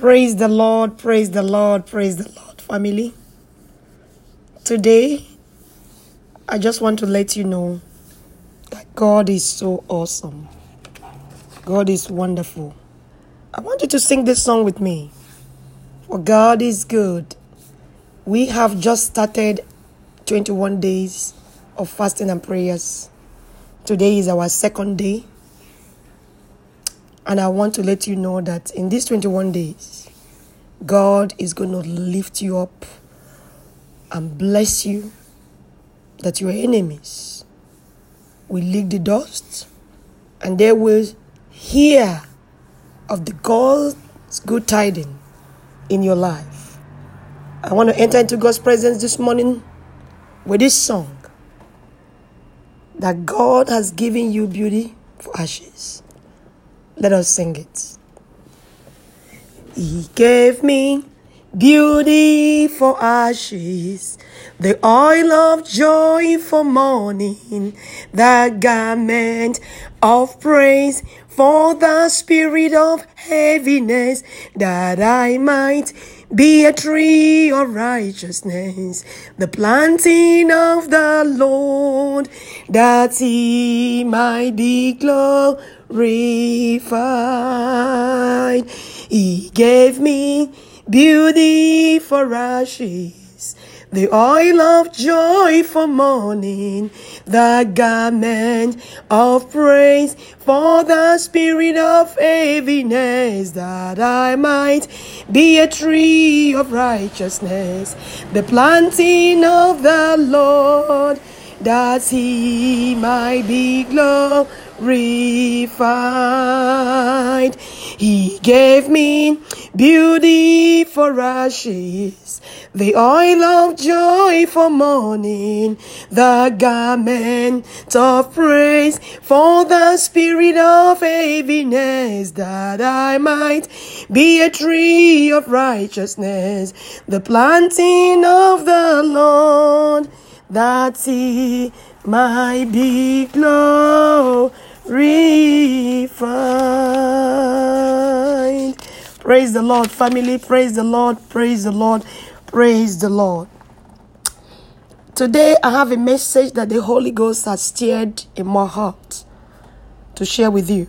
Praise the Lord, praise the Lord, praise the Lord, family. Today, I just want to let you know that God is so awesome. God is wonderful. I want you to sing this song with me. For God is good. We have just started 21 days of fasting and prayers. Today is our second day. And I want to let you know that in these 21 days, God is going to lift you up and bless you, that your enemies will lick the dust and they will hear of the God's good tidings in your life. I want to enter into God's presence this morning with this song that God has given you beauty for ashes. Let us sing it. He gave me beauty for ashes, the oil of joy for mourning, the garment of praise for the spirit of heaviness, that I might be a tree of righteousness, the planting of the Lord, that he might be. He gave me beauty for ashes, the oil of joy for mourning, the garment of praise for the spirit of heaviness, that I might be a tree of righteousness, the planting of the Lord, that he might be glorified. He gave me beauty for ashes, the oil of joy for mourning, the garment of praise for the spirit of heaviness, that I might be a tree of righteousness, the planting of the Lord, that he might be glorified. Praise the Lord, family. Praise the Lord. Praise the Lord. Praise the Lord. Today, I have a message that the Holy Ghost has stirred in my heart to share with you.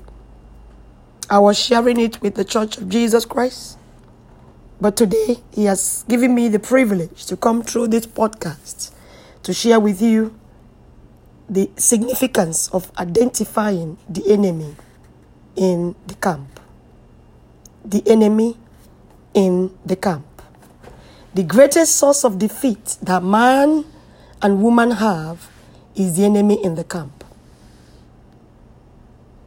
I was sharing it with the Church of Jesus Christ, but today, He has given me the privilege to come through this podcast to share with you the significance of identifying the enemy in the camp. The enemy in the camp. The greatest source of defeat that man and woman have is the enemy in the camp.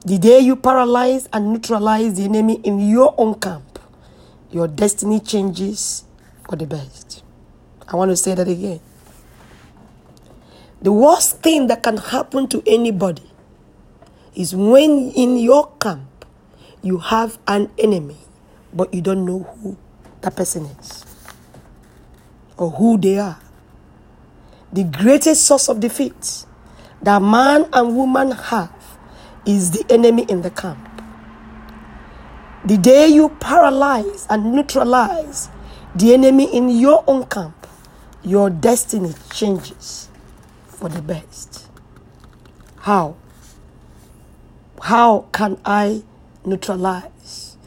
The day you paralyze and neutralize the enemy in your own camp, your destiny changes for the best. I want to say that again. The worst thing that can happen to anybody is when in your camp you have an enemy, but you don't know who that person is or who they are. The greatest source of defeat that man and woman have is the enemy in the camp. The day you paralyze and neutralize the enemy in your own camp, your destiny changes for the best. How? How can I neutralize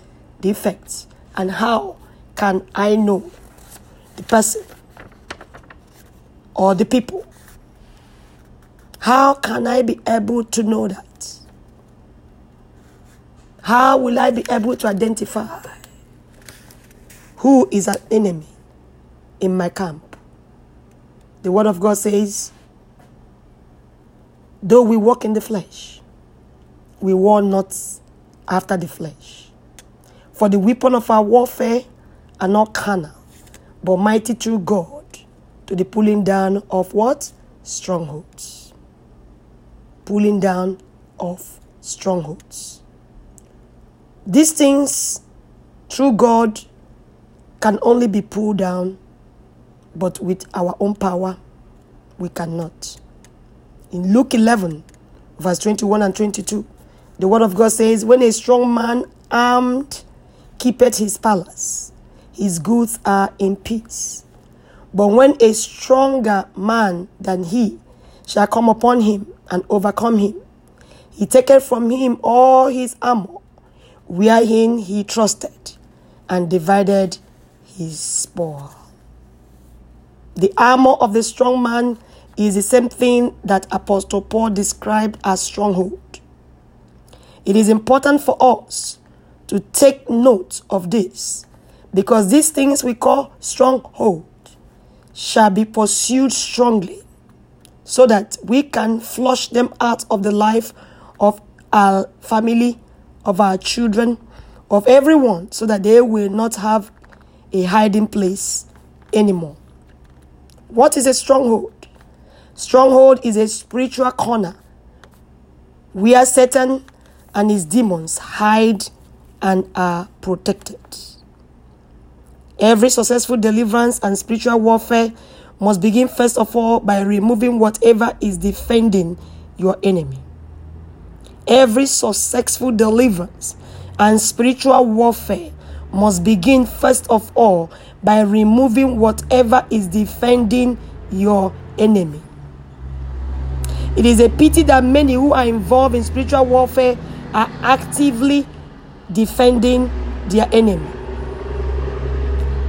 the effects? And how can I know the person or the people? How can I be able to know that? How will I be able to identify who is an enemy in my camp? The Word of God says, Though we walk in the flesh, we war not after the flesh. For the weapon of our warfare are not carnal, but mighty through God to the pulling down of what? Strongholds. Pulling down of strongholds. These things, through God, can only be pulled down, but with our own power, we cannot. In Luke 11, verse 21 and 22, the word of God says, When a strong man armed keepeth his palace, his goods are in peace. But when a stronger man than he shall come upon him and overcome him, he taketh from him all his armor, wherein he trusted, and divided his spoil. The armor of the strong man is the same thing that Apostle Paul described as stronghold. It is important for us to take note of this because these things we call stronghold shall be pursued strongly so that we can flush them out of the life of our family, of our children, of everyone, so that they will not have a hiding place anymore. What is a stronghold? Stronghold is a spiritual corner where Satan and his demons hide and are protected. Every successful deliverance and spiritual warfare must begin first of all by removing whatever is defending your enemy. Every successful deliverance and spiritual warfare must begin first of all by removing whatever is defending your enemy. It is a pity that many who are involved in spiritual warfare are actively defending their enemy.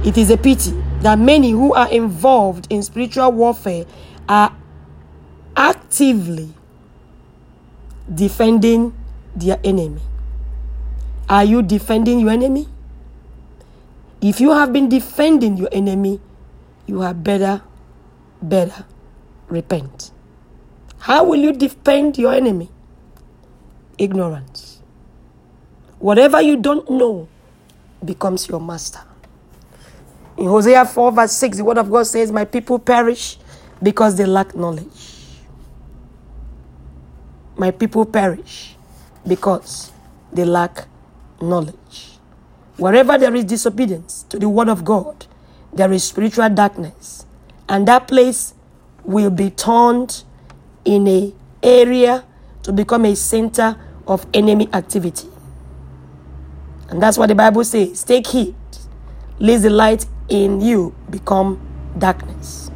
It is a pity that many who are involved in spiritual warfare are actively defending their enemy. Are you defending your enemy? If you have been defending your enemy, you are better, better repent. How will you defend your enemy? Ignorance. Whatever you don't know becomes your master. In Hosea 4, verse 6, the word of God says, My people perish because they lack knowledge. My people perish because they lack knowledge. Wherever there is disobedience to the word of God, there is spiritual darkness. And that place will be turned in a area to become a center of enemy activity. And that's what the Bible says. Take heed, lest the light in you become darkness.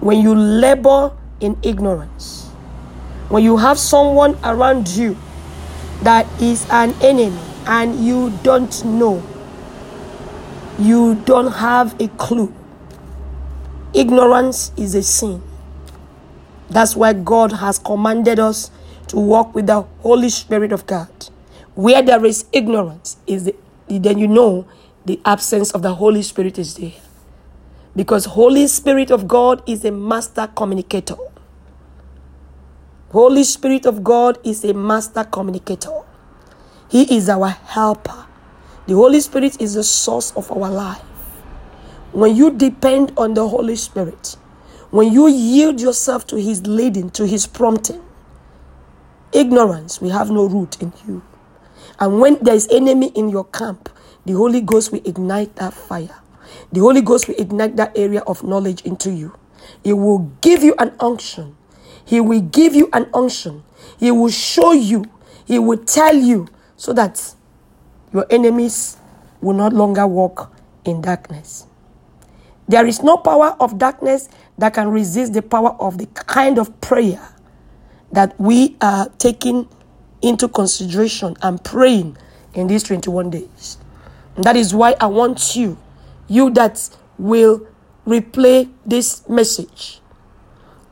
When you labor in ignorance, when you have someone around you that is an enemy and you don't know, you don't have a clue. Ignorance is a sin. That's why God has commanded us to walk with the Holy Spirit of God. Where there is ignorance, is the, then you know the absence of the Holy Spirit is there. Because Holy Spirit of God is a master communicator. Holy Spirit of God is a master communicator. He is our helper. The Holy Spirit is the source of our life. When you depend on the Holy Spirit, when you yield yourself to His leading, to His prompting, ignorance will have no root in you. And when there is enemy in your camp, the Holy Ghost will ignite that fire. The Holy Ghost will ignite that area of knowledge into you. He will give you an unction. He will give you an unction. He will show you. He will tell you so that your enemies will not longer walk in darkness. There is no power of darkness that can resist the power of the kind of prayer that we are taking into consideration and praying in these 21 days. And that is why I want you, you that will replay this message,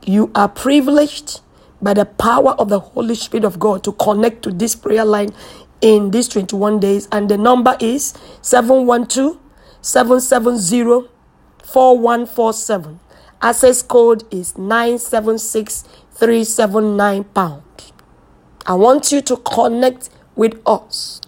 you are privileged by the power of the Holy Spirit of God to connect to this prayer line in these 21 days. And the number is 712 770 4147. Access code is 976379 pound. I want you to connect with us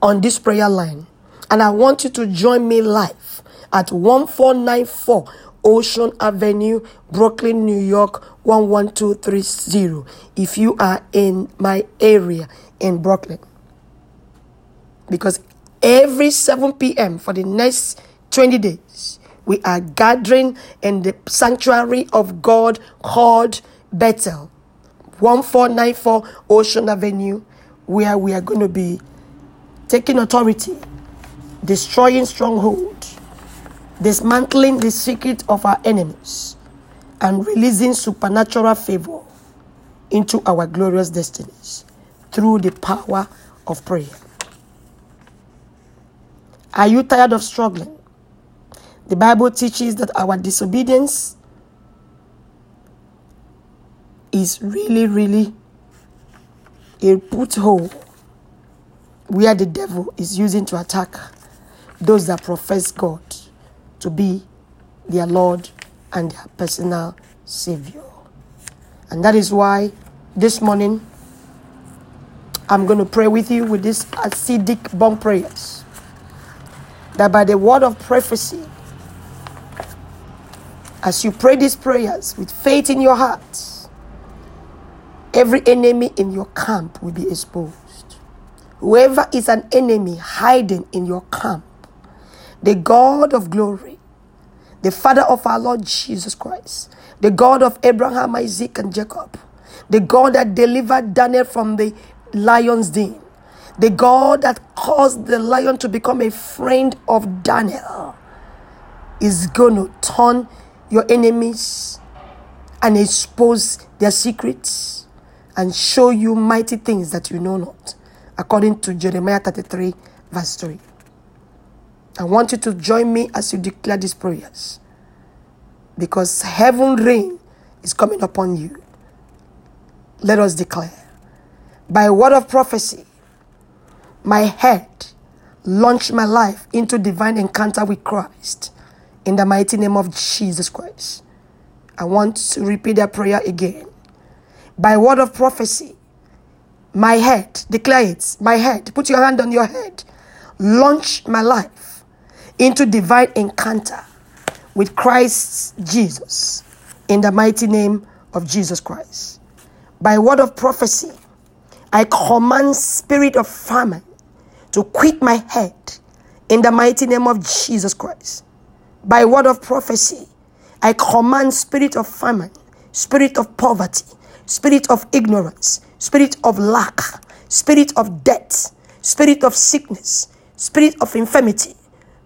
on this prayer line. And I want you to join me live at 1494 Ocean Avenue, Brooklyn, New York 11230. If you are in my area in Brooklyn. Because every 7 p.m. for the next 20 days, we are gathering in the sanctuary of God called Bethel, 1494 Ocean Avenue, where we are going to be taking authority destroying stronghold, dismantling the secret of our enemies, and releasing supernatural favor into our glorious destinies through the power of prayer. Are you tired of struggling? The Bible teaches that our disobedience is really, really a hole where the devil is using to attack those that profess God to be their Lord and their personal Savior. And that is why this morning I'm going to pray with you with these acidic bomb prayers. That by the word of prophecy, as you pray these prayers with faith in your heart, every enemy in your camp will be exposed. Whoever is an enemy hiding in your camp, the God of glory, the Father of our Lord Jesus Christ, the God of Abraham, Isaac, and Jacob, the God that delivered Daniel from the lion's den, the God that caused the lion to become a friend of Daniel, is going to turn your enemies and expose their secrets and show you mighty things that you know not, according to Jeremiah 33, verse 3. I want you to join me as you declare these prayers because heaven rain is coming upon you. Let us declare by word of prophecy, my head launch my life into divine encounter with Christ in the mighty name of Jesus Christ. I want to repeat that prayer again. By word of prophecy, my head, declare it, my head, put your hand on your head, launch my life into divine encounter with Christ Jesus in the mighty name of Jesus Christ. By word of prophecy, I command spirit of famine to quit my head in the mighty name of Jesus Christ. By word of prophecy, I command spirit of famine, spirit of poverty, spirit of ignorance, spirit of lack, spirit of debt, spirit of sickness, spirit of infirmity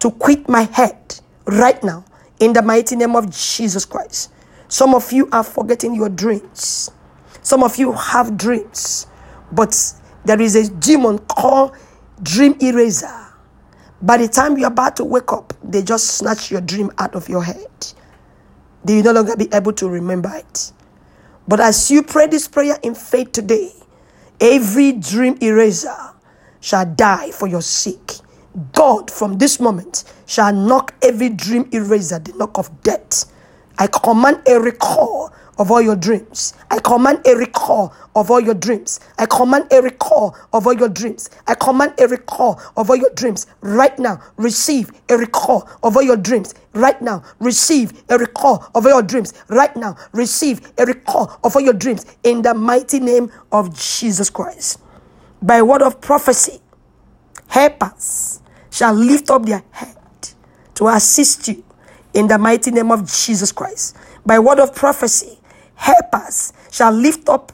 to quit my head right now in the mighty name of Jesus Christ. Some of you are forgetting your dreams. Some of you have dreams, but there is a demon called dream eraser. By the time you're about to wake up, they just snatch your dream out of your head. They will no longer be able to remember it. But as you pray this prayer in faith today, every dream eraser shall die for your sake. God, from this moment, shall knock every dream eraser, the knock of death. I command a recall of all your dreams. I command a recall of all your dreams. I command a recall of all your dreams. I command a recall of all your dreams. Right now, receive a recall of all your dreams. Right now, receive a recall of all your dreams. Right now, receive a recall of all your dreams in the mighty name of Jesus Christ. By word of prophecy, helpers shall lift up their head to assist you in the mighty name of Jesus Christ. By word of prophecy, helpers shall lift up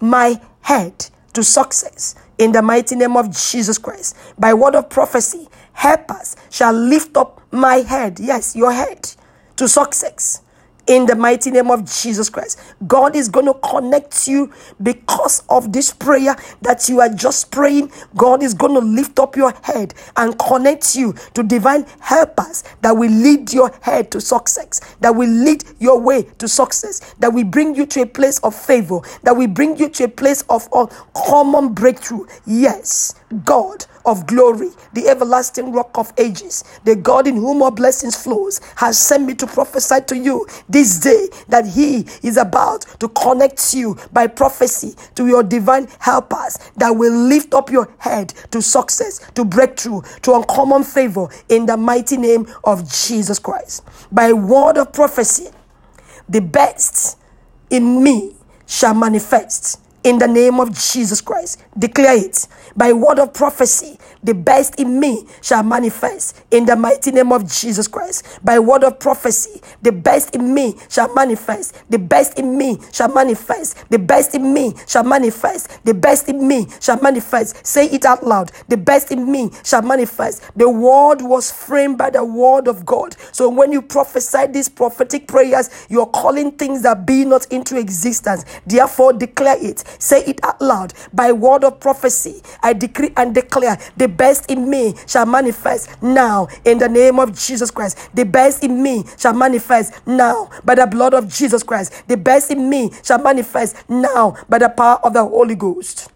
my head to success in the mighty name of Jesus Christ. By word of prophecy, helpers shall lift up my head, yes, your head, to success in the mighty name of Jesus Christ. God is going to connect you because of this prayer that you are just praying. God is going to lift up your head and connect you to divine helpers that will lead your head to success, that will lead your way to success, that will bring you to a place of favor, that will bring you to a place of common breakthrough. Yes, God of glory, the everlasting rock of ages, the God in whom all blessings flows, has sent me to prophesy to you this day that He is about to connect you by prophecy to your divine helpers that will lift up your head to success, to breakthrough, to uncommon favor in the mighty name of Jesus Christ. By word of prophecy, the best in me shall manifest in the name of Jesus Christ. Declare it by word of prophecy. The best in me shall manifest in the mighty name of Jesus Christ. By word of prophecy, the best in me shall manifest. The best in me shall manifest. The best in me shall manifest. The best in me shall manifest. Say it out loud. The best in me shall manifest. The word was framed by the word of God. So when you prophesy these prophetic prayers, you're calling things that be not into existence. Therefore, declare it. Say it out loud. By word of prophecy, I decree and declare the best in me shall manifest now in the name of Jesus Christ. The best in me shall manifest now by the blood of Jesus Christ. The best in me shall manifest now by the power of the Holy Ghost.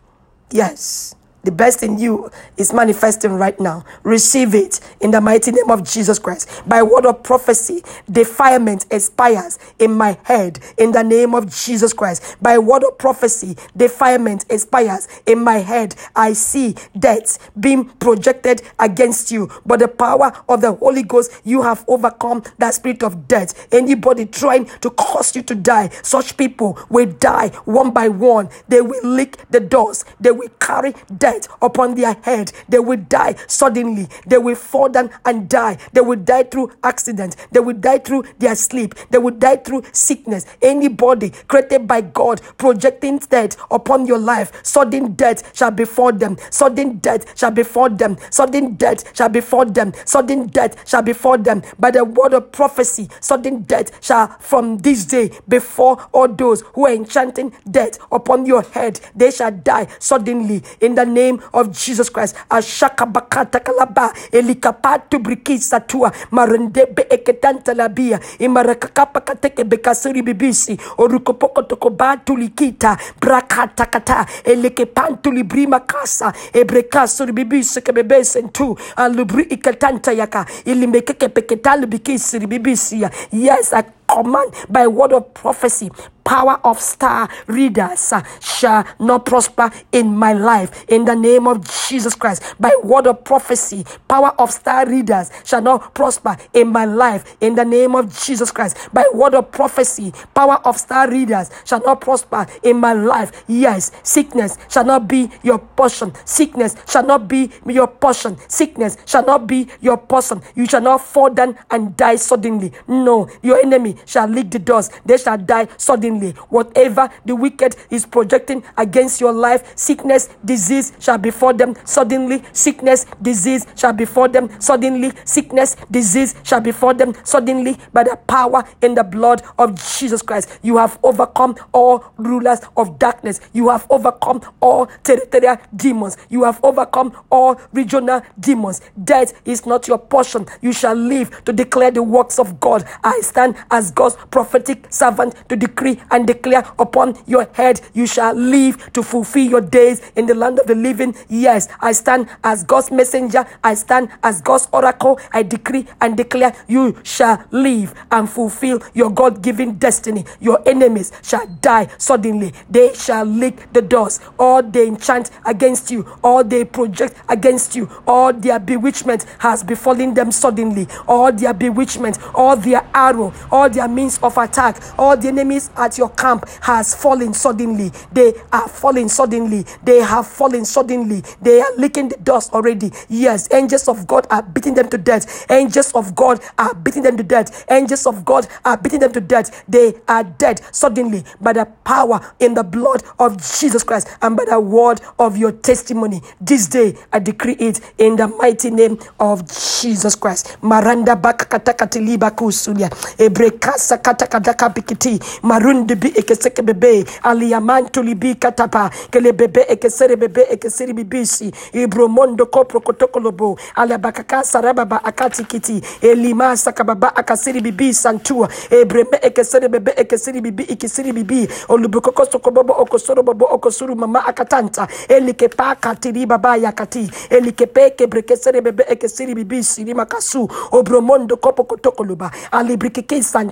Yes. The best in you is manifesting right now. Receive it in the mighty name of Jesus Christ. By word of prophecy, defilement expires in my head in the name of Jesus Christ. By word of prophecy, defilement expires in my head. I see death being projected against you. But the power of the Holy Ghost, you have overcome that spirit of death. Anybody trying to cause you to die, such people will die one by one. They will lick the doors. They will carry death death upon their head. They will die suddenly. They will fall down and die. They will die through accident. They will die through their sleep. They will die through sickness. Anybody created by God projecting death upon your life, sudden death shall befall them. Sudden death shall befall them. Sudden death shall befall them. Sudden death shall befall them. By the word of prophecy, sudden death shall from this day before all those who are enchanting death upon your head. They shall die suddenly in the name name of Jesus Christ. Ashaka bakata kalaba elikapatu brikisa tua marendebe eketanta labia imarakakapa kateke bekasiri bibisi orukopoko tokobatu likita brakata kata elekepantu librima kasa ebrekasuri bibisi kebebese ntu alubri ikatanta yaka ilimekeke peketalu bikisiri bibisi yes I command by word of prophecy power of star readers uh, shall not prosper in my life in the name of Jesus Christ. By word of prophecy, power of star readers shall not prosper in my life in the name of Jesus Christ. By word of prophecy, power of star readers shall not prosper in my life. Yes, sickness shall not be your portion. Sickness shall not be your portion. Sickness shall not be your portion. You shall not fall down and die suddenly. No, your enemy shall lick the doors. They shall die suddenly. Whatever the wicked is projecting against your life, sickness, disease shall befall them suddenly. Sickness, disease shall befall them suddenly. Sickness, disease shall befall them suddenly by the power in the blood of Jesus Christ. You have overcome all rulers of darkness. You have overcome all territorial demons. You have overcome all regional demons. Death is not your portion. You shall live to declare the works of God. I stand as God's prophetic servant to decree and declare upon your head, you shall live to fulfill your days in the land of the living. Yes, I stand as God's messenger. I stand as God's oracle. I decree and declare you shall live and fulfill your God given destiny. Your enemies shall die suddenly. They shall lick the doors. All they enchant against you, all they project against you, all their bewitchment has befallen them suddenly. All their bewitchment, all their arrow, all their means of attack, all the enemies at your camp has fallen suddenly. They are falling suddenly. They have fallen suddenly. They are licking the dust already. Yes, angels of God are beating them to death. Angels of God are beating them to death. Angels of God are beating them to death. They are dead suddenly by the power in the blood of Jesus Christ and by the word of your testimony. This day I decree it in the mighty name of Jesus Christ. Maranda bakakatakatiliba kusulia. Ebrekasa katakadaka bikiti. Marundi bi ekeseke bebe. Aliamantu libi katapa. Kele bebe ekesere bebe ekesere bibisi. Ibromondo kopro kotokolobo. Alabakaka sarababa akati kiti. Elima sakababa akasiri bibi santua. Ebreme ekesere bebe ekesiri bibi ikisiri bibi. Olubukoko sokobobo okosoro bobo okosuru mama akatanta. Elikepa katiri baba yakati. Elikepe kebrekesere bebe ekesiri bibi siri makasu. Obromondo kopo kotokoloba. Alibrikike santu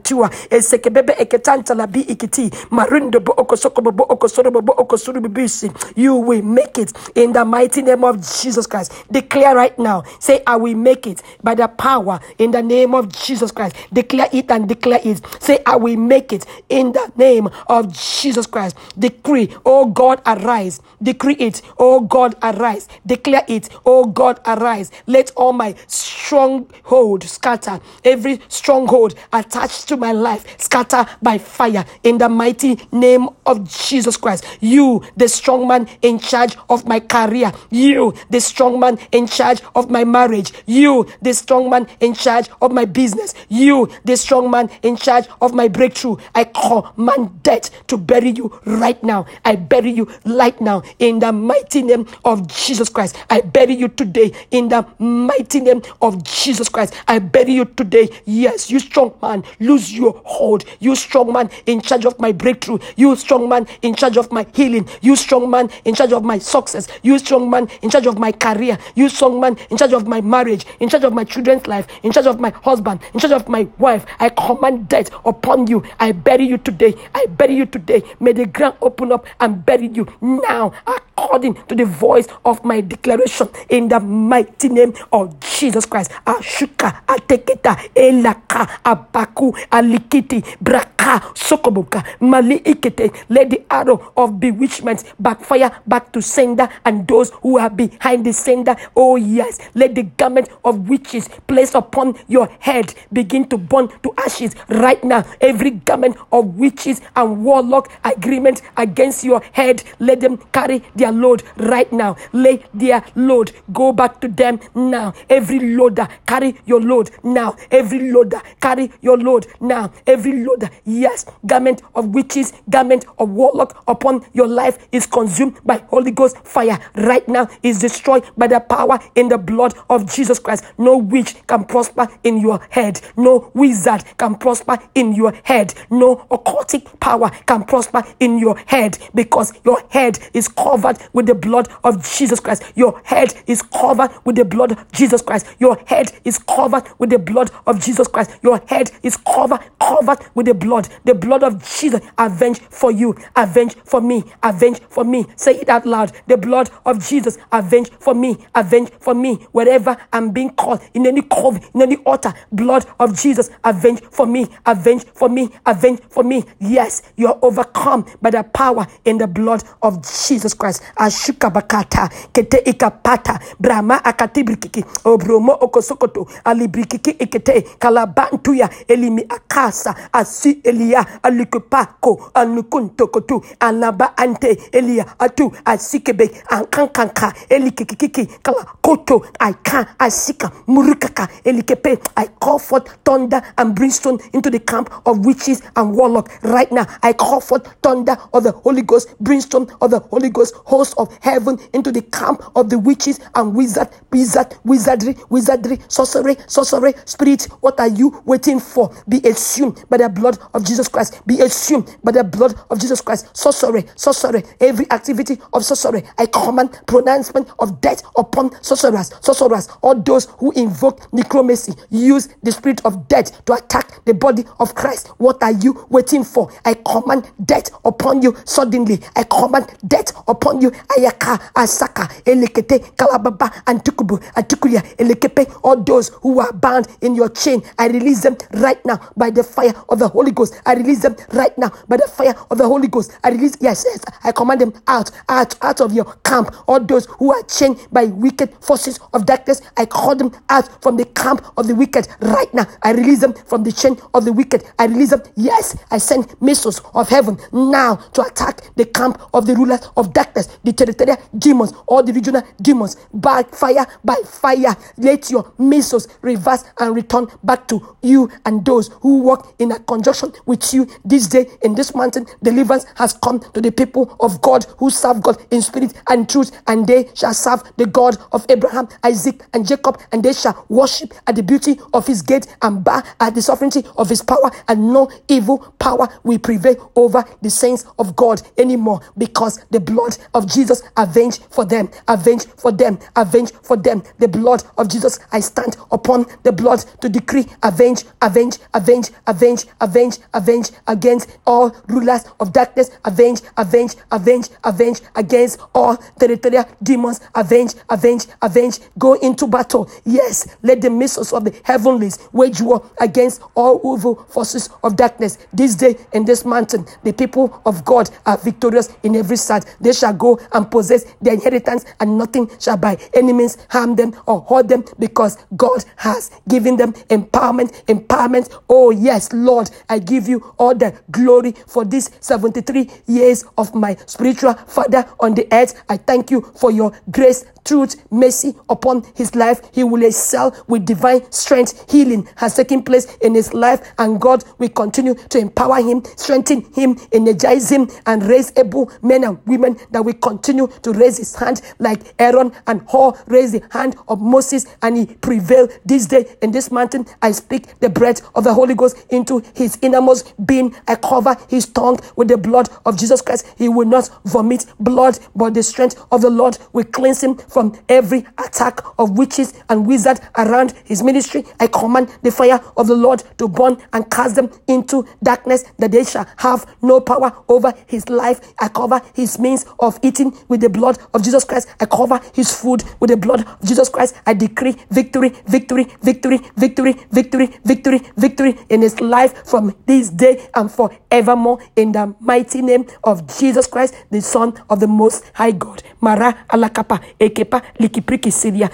esekebebe eketanta labi ikiti. Marundo bo okosoko bo okosoro bo bibisi. You will make it in the mighty name of Jesus Christ. Declare right now. Say I will make it by the power in the name of Jesus Christ. Declare it and declare it. Say I will make it in the name of Jesus Christ. Decree oh God arise. Decree it oh God arise. Declare it oh God arise. Let all my stronghold scatter. Every stronghold attached to my life scatter by fire in the mighty name of Jesus Christ. You, the strong man in charge of my career. You, the strong man in charge of my marriage. You, the strong man in charge of my business. You, the strong man in charge of my breakthrough. I command death to bury you right now. I bury you right now in the mighty name of Jesus Christ. I bury you today in the mighty name of Jesus Christ. I bury you today. Yes, you strong man, lose your hold. You strong man in charge of my breakthrough. You strong man in charge of my healing. You strong man in charge of my success. You strong man in charge of my career. You strong man in charge of my marriage, in charge of my children's life, in charge of my husband, in charge of my wife. I command death upon you. I bury you today. I bury you today. May the ground open up and bury you now according to the voice of my declaration in the mighty name of Jesus Christ. Ashuka, Ateketa, Elaka, Abaku, alikiti brak Ah, Braka, Sokobuka, Mali Ikete. Let the arrow of bewitchment backfire back to sender and those who are behind the sender. Oh, yes. Let the garment of witches placed upon your head begin to burn to ashes right now. Every garment of witches and warlock agreement against your head, let them carry their load right now. Lay their load. Go back to them now. Every loader, carry your load now. Every loader, carry your load now. Every loader, yes, garment of witches, garment of warlock upon your life is consumed by Holy Ghost fire right now. Is destroyed by the power in the blood of Jesus Christ. No witch can prosper in your head. No wizard can prosper in your head. No occultic power can prosper in your head because your head is covered with the blood of Jesus Christ. Your head is covered with the blood of Jesus Christ. Your head is covered with the blood of Jesus Christ. Your head is covered, covered with the blood. The blood of Jesus avenge for you, avenge for me, avenge for me. Say it out loud. The blood of Jesus avenge for me, avenge for me. Wherever I'm being called, in any cove, in any altar, blood of Jesus avenge for me, avenge for me, avenge for me. Yes, you're overcome by the power in the blood of Jesus Christ. Ashuka bakata, kete ikapata, brahma akatibrikiki, obromo okosokoto, alibrikiki ikete, kalabantuya, elimi akasa, asi elia, alikupako, anukuntokotu, alaba ante, elia atu, asikebe, ankankanka, elikikiki, kalakoto, aika, asika, murukaka, elikepe. I call forth thunder and brimstone into the camp of witches and warlock right now. I call forth thunder of the Holy Ghost, brimstone of the Holy Ghost, host of heaven into the camp of the witches and wizard, wizard, wizardry, wizardry, sorcery, sorcery, spirit. What are you waiting for? Be assumed by the blood of Jesus Christ. Be assumed by the blood of Jesus Christ. Sorcery, sorcery, every activity of sorcery. I command pronouncement of death upon sorcerers, sorcerers, all those who invoke necromancy, use the spirit of death to attack the body of Christ. What are you waiting for? I command death upon you suddenly. I command death upon you. Ayaka, Asaka, Elekete, Kalababa, Antukubu, Antukuya, Elekepe, all those who are bound in your chain. I release them right now by the fire of the Holy Ghost. I release them right now by the fire of the Holy Ghost. I release, yes, yes, I command them out, out, out of your camp. All those who are chained by wicked forces of darkness, I call them out from the camp of the wicked right now. I release them from the chain of the wicked. I release them. Yes, I send missiles of heaven now to attack the camp of the rulers of darkness, the territorial demons, all the regional demons. By fire, by fire, let your missiles reverse and return back to you and those who walk in a conjunction with you this day in this mountain. Deliverance has come to the people of God who serve God in spirit and truth, and they shall serve the God of Abraham, Isaac, and Jacob, and they shall worship at the beauty of his gate and bow at the sovereignty of his power, and no evil power will prevail over the saints of God anymore because the blood of Jesus avenged for them, avenged for them, avenged for them. The blood of Jesus, I stand upon the blood to decree avenge, avenge, avenge, avenge, avenge, avenge against all rulers of darkness, avenge, avenge, avenge, avenge against all territorial demons, avenge, avenge, avenge, go into battle. Yes, let the missiles of the heavenlies wage war against all evil forces of darkness. This day in this mountain, the people of God are victorious in every side. They shall go and possess their inheritance, and nothing shall by any means harm them or hurt them because God has given them empowerment. Empowerment. Oh, yes, Lord, I give you all the glory for this 73 years of my spiritual father on the earth. I thank you for your grace truth, mercy upon his life. He will excel with divine strength. Healing has taken place in his life, and God will continue to empower him, strengthen him, energize him, and raise able men and women that will continue to raise his hand like Aaron and Hur raised the hand of Moses, and he prevailed this day in this mountain. I speak the breath of the Holy Ghost into his innermost being. I cover his tongue with the blood of Jesus Christ. He will not vomit blood, but the strength of the Lord will cleanse him from every attack of witches and wizards around his ministry. I command the fire of the Lord to burn and cast them into darkness, that they shall have no power over his life. I cover his means of eating with the blood of Jesus Christ. I cover his food with the blood of Jesus Christ. I decree victory, victory, victory, victory, victory, victory, victory in his life from this day and forevermore in the mighty name of Jesus Christ, the Son of the Most High God. Mara alakapa ekepa likipriki siria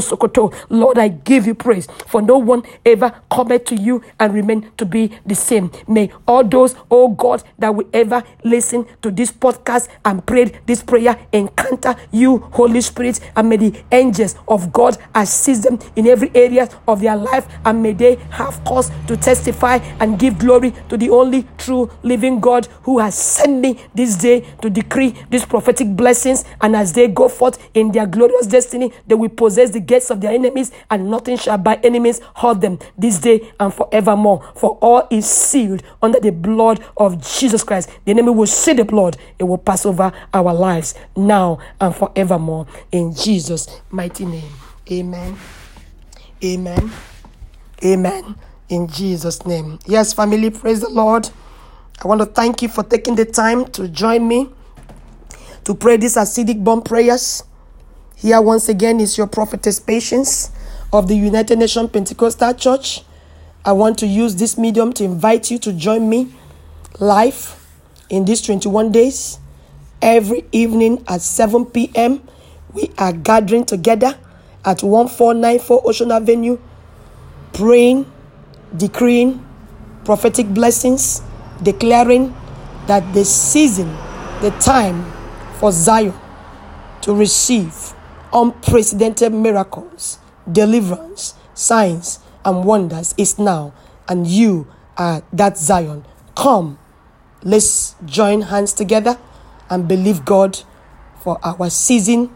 sokoto. Lord, I give you praise for no one ever cometh to you and remain to be the same. May all those, oh God, that will ever listen to this podcast and pray this prayer encounter you, Holy Spirit, and may the angels of God assist them in every area of their life, and may they have cause to testify and give glory to the only true living God who has sent me this day to decree these prophetic blessings. And as they go forth in their glorious destiny, they will possess the gates of their enemies, and nothing shall by enemies hurt them this day and forevermore. For all is sealed under the blood of Jesus Christ. The enemy will see the blood, it will pass over our lives now and forevermore. In Jesus' mighty name. Amen. Amen. Amen. In Jesus' name. Yes, family, praise the Lord. I want to thank you for taking the time to join me to pray these acidic bomb prayers. Here, once again, is your prophetess Patience of the United Nations Pentecostal Church. I want to use this medium to invite you to join me live in these 21 days. Every evening at 7 p.m., we are gathering together at 1494 Ocean Avenue, praying, decreeing prophetic blessings, declaring that the season, the time for Zion to receive unprecedented miracles, deliverance, signs, and wonders is now, and you are that Zion. Come, let's join hands together and believe God for our season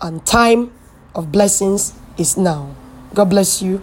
and time of blessings is now. God bless you